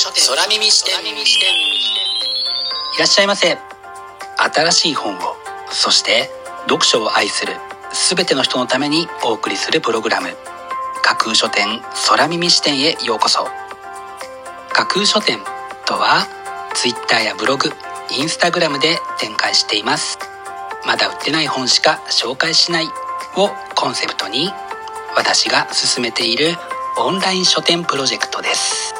書店空耳視点。いらっしゃいませ。新しい本を。そして読書を愛する全ての人のためにお送りするプログラム。架空書店空耳視点へようこそ。架空書店とは Twitter やブログインスタグラムで展開しています。まだ売ってない本しか紹介しないをコンセプトに私が進めているオンライン書店プロジェクトです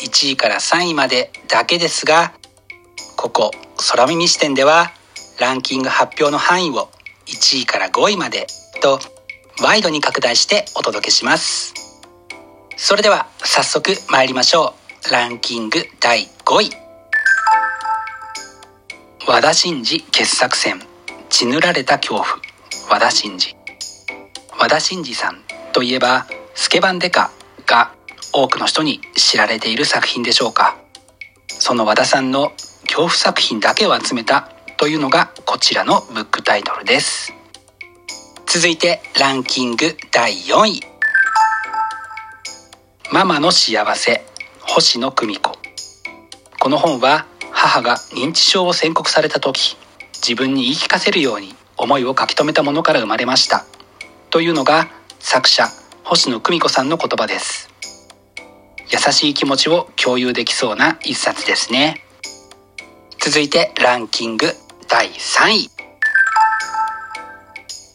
1位から3位までだけですがここ空耳視点ではランキング発表の範囲を1位から5位までとワイドに拡大してお届けします。それでは早速参りましょう。ランキング第5位。和田真二傑作選。血塗られた恐怖。和田真二。和田真二さんといえばスケバンデカが多くの人に知られている作品でしょうか。その和田さんの恐怖作品だけを集めたというのがこちらのブックタイトルです。続いてランキング第4位。ママの幸せ星野久美子。この本は母が認知症を宣告された時自分に言い聞かせるように思いを書き留めたものから生まれました。というのが作者星野久美子さんの言葉です。優しい気持ちを共有できそうな一冊ですね。続いてランキング第3位。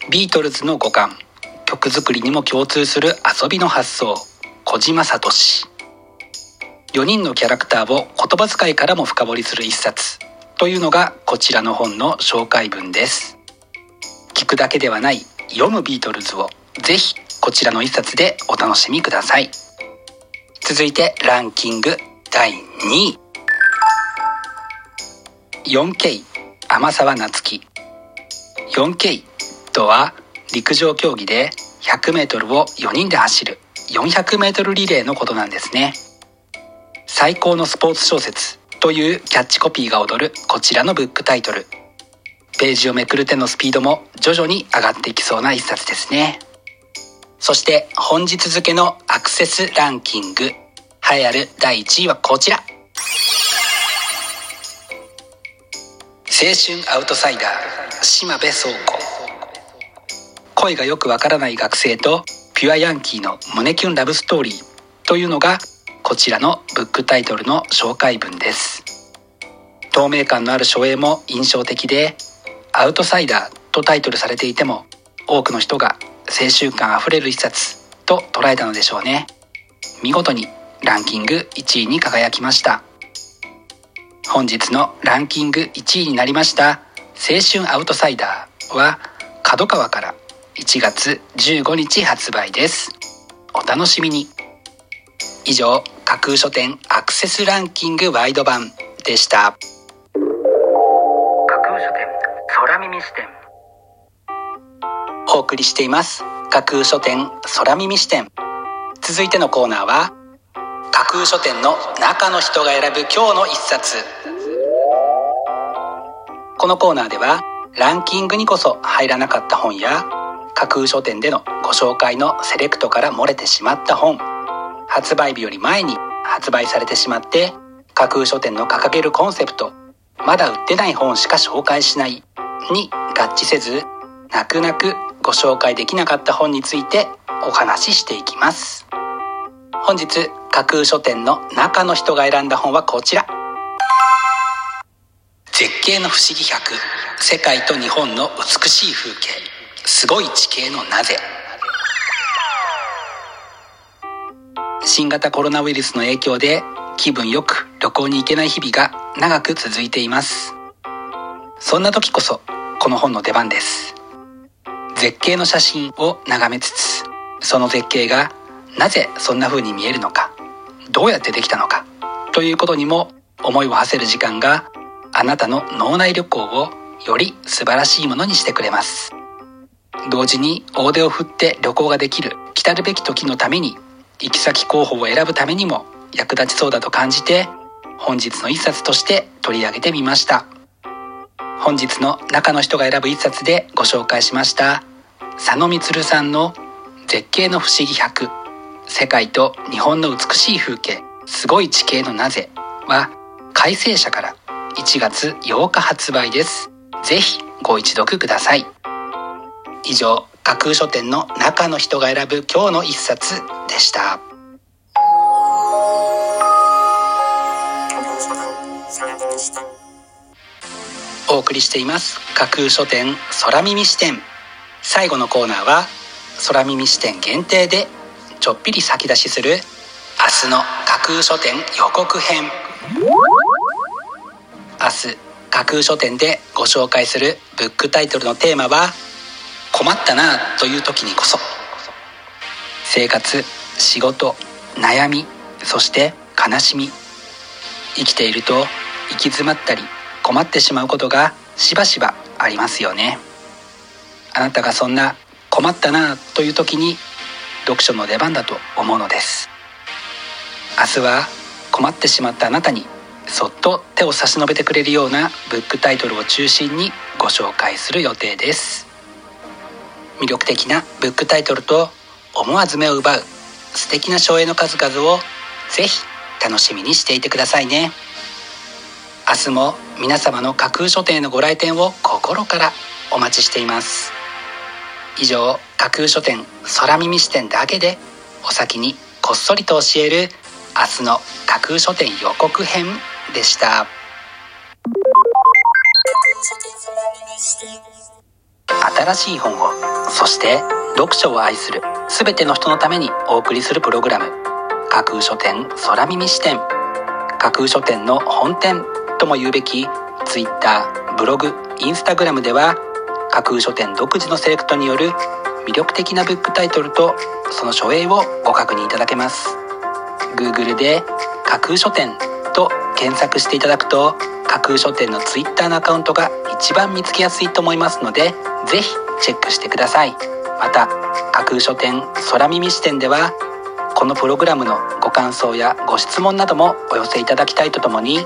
ビートルズの五感。曲作りにも共通する遊びの発想。小島聡。4人のキャラクターを言葉遣いからも深掘りする一冊。というのがこちらの本の紹介文です。聞くだけではない読むビートルズを。ぜひこちらの一冊でお楽しみください。続いてランキング第2位。4K 天沢夏樹。4K とは陸上競技で 100m を4人で走る。400m リレーのことなんですね。最高のスポーツ小説。というキャッチコピーが踊るこちらのブックタイトル。ページをめくる手のスピードも徐々に上がっていきそうな一冊ですね。そして本日付のアクセスランキング栄えある第1位はこちら。青春アウトサイダー島部倉庫。声がよくわからない学生とピュアヤンキーの胸キュンラブストーリーというのがこちらのブックタイトルの紹介文です。透明感のある書影も印象的でアウトサイダーとタイトルされていても多くの人が青春感あふれる一冊と捉えたのでしょうね。見事にランキング1位に輝きました。本日のランキング1位になりました青春アウトサイダーは角川から1月15日発売です。お楽しみに。以上架空書店アクセスランキングワイド版でした。架空書店空耳視点。お送りしています。架空書店空耳視点。続いてのコーナーは架空書店の中の人が選ぶ今日の一冊。このコーナーではランキングにこそ入らなかった本や架空書店でのご紹介のセレクトから漏れてしまった本発売日より前に発売されてしまって架空書店の掲げるコンセプトまだ売ってない本しか紹介しないに合致せず泣く泣くご紹介できなかった本についてお話ししていきます。本日架空書店の中の人が選んだ本はこちら。絶景の不思議100世界と日本の美しい風景。すごい地形のなぜ。新型コロナウイルスの影響で気分よく旅行に行けない日々が長く続いています。そんな時こそこの本の出番です。絶景の写真を眺めつつその絶景がなぜそんな風に見えるのかどうやってできたのかということにも思いを馳せる時間があなたの脳内旅行をより素晴らしいものにしてくれます。同時に大手を振って旅行ができる来たるべき時のために行き先候補を選ぶためにも役立ちそうだと感じて本日の一冊として取り上げてみました。本日の中の人が選ぶ一冊でご紹介しました。佐野充さんの絶景の不思議100世界と日本の美しい風景。すごい地形のなぜ。は改正者から1月8日発売です。ぜひご一読ください。以上架空書店の中の人が選ぶ今日の一冊でした。お送りしています。架空書店空耳視点。最後のコーナーは空耳視点限定でちょっぴり先出しする明日の架空書店予告編。明日架空書店でご紹介するブックタイトルのテーマは困ったなという時にこそ。生活仕事悩みそして悲しみ。生きていると行き詰まったり困ってしまうことがしばしばありますよね。あなたがそんな困ったなという時に読書の出番だと思うのです。明日は困ってしまったあなたにそっと手を差し伸べてくれるようなブックタイトルを中心にご紹介する予定です。魅力的なブックタイトルと思わず目を奪う素敵な省エの数々をぜひ楽しみにしていてくださいね。明日も皆様の架空書店へのご来店を心からお待ちしています。以上架空書店空耳視点だけでお先にこっそりと教える明日の架空書店予告編でした。新しい本をそして読書を愛する全ての人のためにお送りするプログラム架空書店空耳視点。架空書店の本店。とも言うべき Twitter ブログ Instagram では架空書店独自のセレクトによる魅力的なブックタイトルとその書影をご確認いただけます。Google で架空書店と検索していただくと架空書店の Twitter のアカウントが一番見つけやすいと思いますのでぜひチェックしてください。また架空書店空耳視点ではこのプログラムのご感想やご質問などもお寄せいただきたいとともに